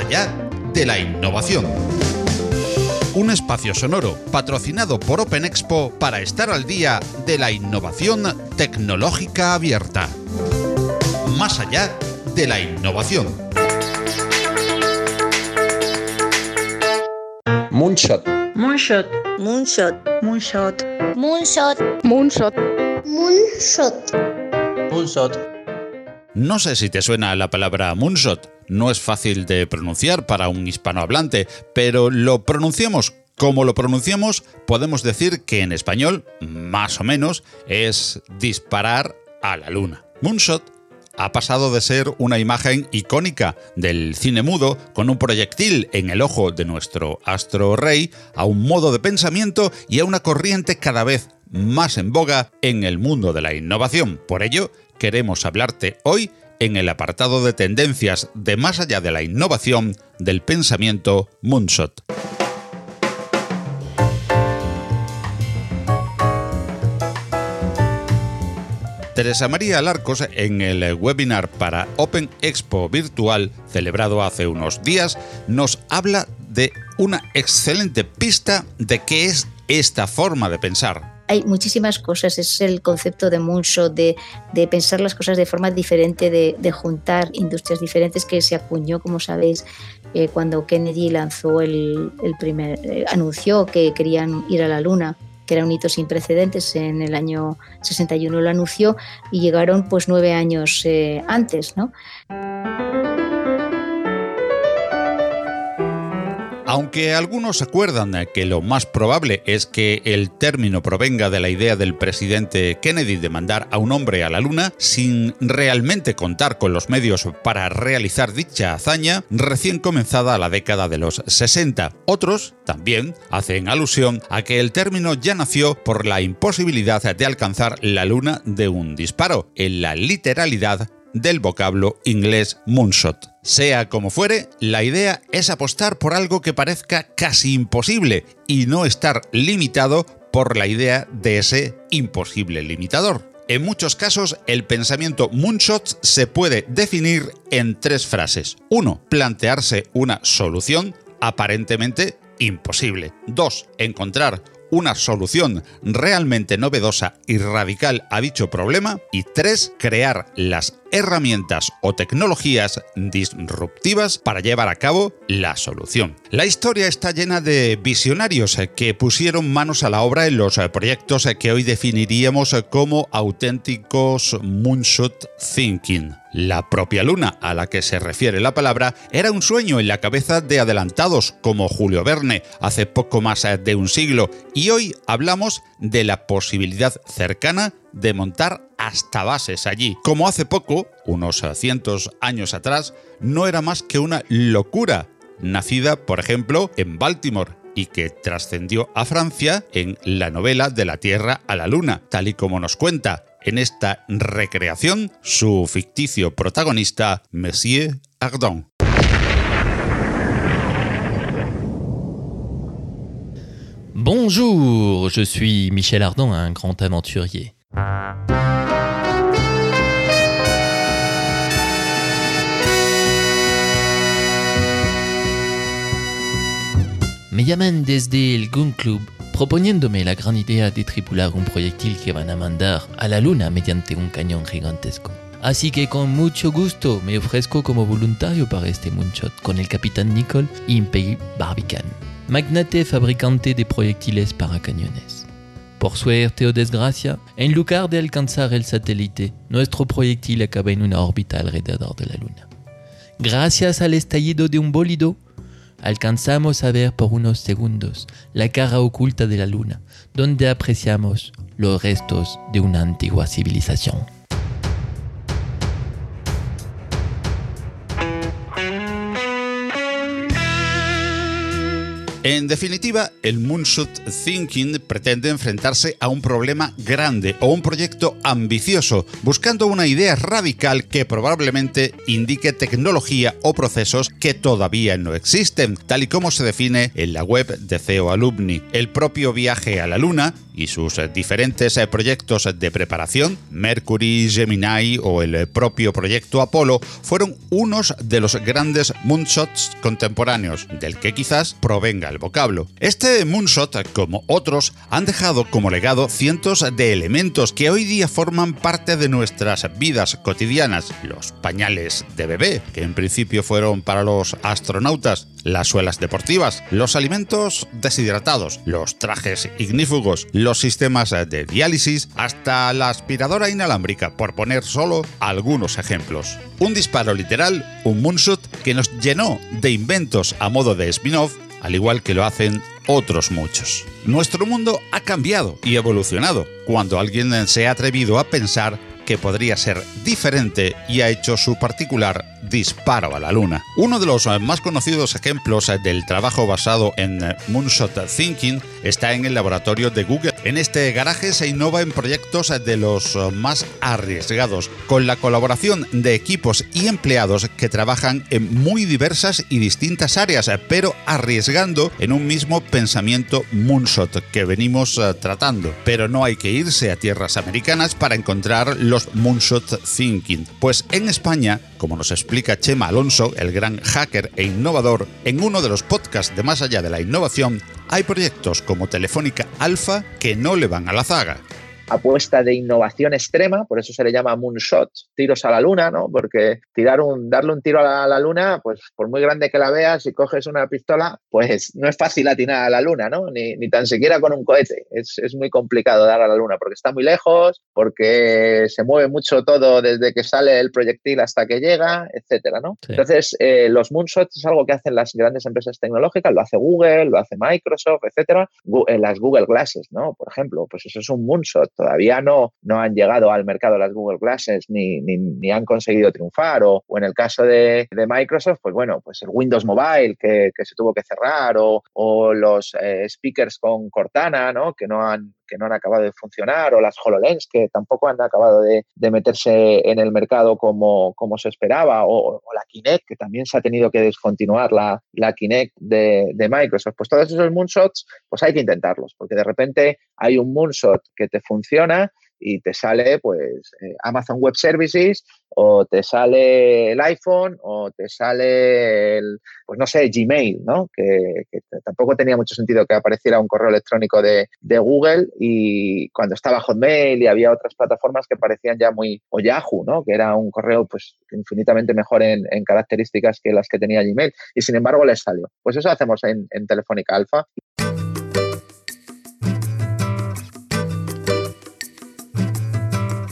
allá de la innovación. Un espacio sonoro patrocinado por Open Expo para estar al día de la innovación tecnológica abierta. Más allá de la innovación. Moonshot. Moonshot. Moonshot. Moonshot. Moonshot. Moonshot. Moonshot. Moonshot. No sé si te suena la palabra moonshot. No es fácil de pronunciar para un hispanohablante, pero lo pronunciamos como lo pronunciamos, podemos decir que en español, más o menos, es disparar a la luna. Moonshot ha pasado de ser una imagen icónica del cine mudo con un proyectil en el ojo de nuestro astro rey a un modo de pensamiento y a una corriente cada vez más en boga en el mundo de la innovación. Por ello, queremos hablarte hoy en el apartado de tendencias de más allá de la innovación del pensamiento Moonshot. Teresa María Alarcos, en el webinar para Open Expo Virtual celebrado hace unos días, nos habla de una excelente pista de qué es esta forma de pensar. Hay muchísimas cosas, es el concepto de moonshot, de, pensar las cosas de forma diferente, de, juntar industrias diferentes que se acuñó, como sabéis, eh, cuando Kennedy lanzó el, el primer, eh, anunció que querían ir a la Luna que era un hito sin precedentes, en el año 61 lo anunció y llegaron pues nueve años eh, antes, ¿no? Aunque algunos acuerdan que lo más probable es que el término provenga de la idea del presidente Kennedy de mandar a un hombre a la Luna sin realmente contar con los medios para realizar dicha hazaña recién comenzada la década de los 60, otros también hacen alusión a que el término ya nació por la imposibilidad de alcanzar la Luna de un disparo, en la literalidad del vocablo inglés moonshot. Sea como fuere, la idea es apostar por algo que parezca casi imposible y no estar limitado por la idea de ese imposible limitador. En muchos casos, el pensamiento moonshot se puede definir en tres frases. 1. Plantearse una solución aparentemente imposible. 2. Encontrar una solución realmente novedosa y radical a dicho problema. Y 3. Crear las herramientas o tecnologías disruptivas para llevar a cabo la solución. La historia está llena de visionarios que pusieron manos a la obra en los proyectos que hoy definiríamos como auténticos moonshot thinking. La propia luna a la que se refiere la palabra era un sueño en la cabeza de adelantados como Julio Verne hace poco más de un siglo y hoy hablamos de la posibilidad cercana de montar hasta bases allí. Como hace poco, unos cientos años atrás, no era más que una locura, nacida, por ejemplo, en Baltimore y que trascendió a Francia en la novela De la Tierra a la Luna, tal y como nos cuenta en esta recreación su ficticio protagonista, Monsieur Ardon. Bonjour, je suis Michel Ardon, un grand aventurier. Gun Club proponiéndome la gran idea de tripular un proyectil que van a mandar a la luna mediante un cañón gigantesco. Así que con mucho gusto me ofrezco como voluntario para este moonshot con el capitán Nicole Impey Barbican, magnate fabricante de proyectiles para cañones. Por suerte o desgracia, en lugar de alcanzar el satélite, nuestro proyectil acaba en una órbita alrededor de la Luna. Gracias al estallido de un bólido, alcanzamos a ver por unos segundos la cara oculta de la Luna, donde apreciamos los restos de una antigua civilización. En definitiva, el Moonshot Thinking pretende enfrentarse a un problema grande o un proyecto ambicioso, buscando una idea radical que probablemente indique tecnología o procesos que todavía no existen, tal y como se define en la web de CEO Alumni. El propio viaje a la Luna y sus eh, diferentes eh, proyectos de preparación, Mercury, Gemini o el propio proyecto Apolo, fueron unos de los grandes moonshots contemporáneos, del que quizás provenga el vocablo. Este moonshot, como otros, han dejado como legado cientos de elementos que hoy día forman parte de nuestras vidas cotidianas. Los pañales de bebé, que en principio fueron para los astronautas, las suelas deportivas, los alimentos deshidratados, los trajes ignífugos, sistemas de diálisis, hasta la aspiradora inalámbrica, por poner solo algunos ejemplos. Un disparo literal, un moonshot que nos llenó de inventos a modo de spin-off, al igual que lo hacen otros muchos. Nuestro mundo ha cambiado y evolucionado cuando alguien se ha atrevido a pensar que podría ser diferente y ha hecho su particular disparo a la luna. Uno de los más conocidos ejemplos del trabajo basado en Moonshot Thinking está en el laboratorio de Google. En este garaje se innova en proyectos de los más arriesgados, con la colaboración de equipos y empleados que trabajan en muy diversas y distintas áreas, pero arriesgando en un mismo pensamiento Moonshot que venimos eh, tratando. Pero no hay que irse a tierras americanas para encontrar los Moonshot Thinking, pues en España, como nos explica Chema Alonso, el gran hacker e innovador, en uno de los podcasts de Más allá de la innovación, hay proyectos como Telefónica Alpha que no le van a la zaga apuesta de innovación extrema, por eso se le llama moonshot, tiros a la luna, ¿no? Porque tirar un, darle un tiro a la, luna, pues por muy grande que la veas, si coges una pistola, pues no es fácil atinar a la luna, ¿no? Ni, ni tan siquiera con un cohete. Es, es, muy complicado dar a la luna porque está muy lejos, porque se mueve mucho todo desde que sale el proyectil hasta que llega, etcétera, ¿no? Sí. Entonces, eh, los moonshots es algo que hacen las grandes empresas tecnológicas, lo hace Google, lo hace Microsoft, etcétera. Las Google Glasses, ¿no? Por ejemplo, pues eso es un moonshot todavía no, no han llegado al mercado las Google Glasses ni, ni, han conseguido triunfar. O, o en el caso de, de, Microsoft, pues bueno, pues el Windows Mobile que, que se tuvo que cerrar o, o los eh, speakers con Cortana, ¿no? Que no han que no han acabado de funcionar, o las HoloLens, que tampoco han acabado de, meterse en el mercado como, como se esperaba, o, o, la Kinect, que también se ha tenido que descontinuar la, la Kinect de, de, Microsoft. Pues todos esos moonshots, pues hay que intentarlos, porque de repente hay un moonshot que te funciona y te sale pues eh, Amazon Web Services o te sale el iPhone o te sale el, pues no sé, Gmail, ¿no? Que, tampoco tenía mucho sentido que apareciera un correo electrónico de, de, Google y cuando estaba Hotmail y había otras plataformas que parecían ya muy, o Yahoo, ¿no? Que era un correo pues infinitamente mejor en, en características que las que tenía Gmail y sin embargo les salió. Pues eso hacemos en, en Telefónica Alfa.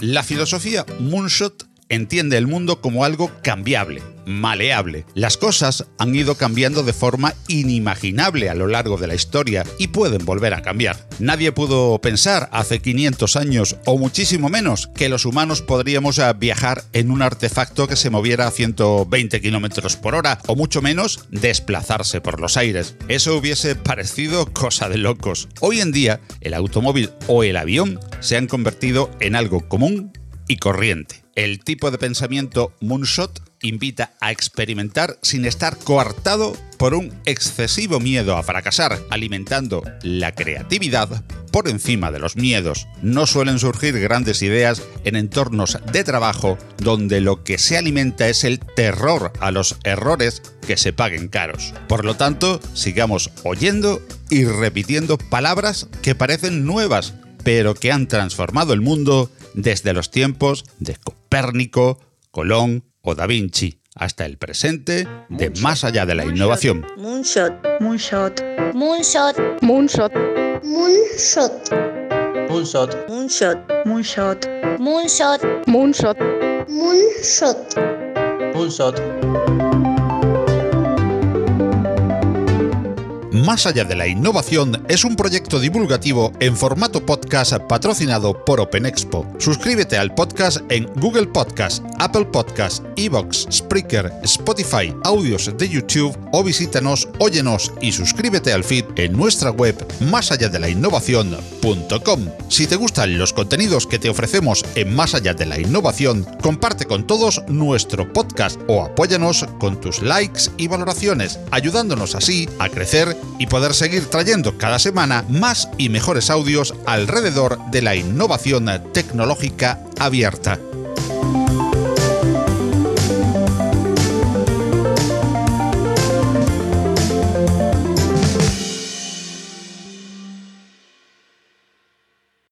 La filosofía Moonshot entiende el mundo como algo cambiable, maleable. Las cosas han ido cambiando de forma inimaginable a lo largo de la historia y pueden volver a cambiar. Nadie pudo pensar hace 500 años o muchísimo menos que los humanos podríamos viajar en un artefacto que se moviera a 120 km por hora o mucho menos desplazarse por los aires. Eso hubiese parecido cosa de locos. Hoy en día el automóvil o el avión se han convertido en algo común y corriente. El tipo de pensamiento Moonshot invita a experimentar sin estar coartado por un excesivo miedo a fracasar, alimentando la creatividad por encima de los miedos. No suelen surgir grandes ideas en entornos de trabajo donde lo que se alimenta es el terror a los errores que se paguen caros. Por lo tanto, sigamos oyendo y repitiendo palabras que parecen nuevas, pero que han transformado el mundo desde los tiempos de Copérnico, Colón o Da Vinci hasta el presente de más allá de la innovación. Moonshot. Moonshot. Moonshot. Moonshot. Moonshot. Moonshot. Moonshot. Moonshot. Moonshot. Moonshot. Moonshot. Moonshot. Más allá de la innovación es un proyecto divulgativo en formato podcast patrocinado por Open Expo. Suscríbete al podcast en Google Podcast, Apple Podcast, Evox, Spreaker, Spotify, audios de YouTube o visítanos, óyenos y suscríbete al feed en nuestra web más allá de la innovación.com. Si te gustan los contenidos que te ofrecemos en Más allá de la innovación, comparte con todos nuestro podcast o apóyanos con tus likes y valoraciones, ayudándonos así a crecer y poder seguir trayendo cada semana más y mejores audios alrededor alrededor de la innovación tecnológica abierta.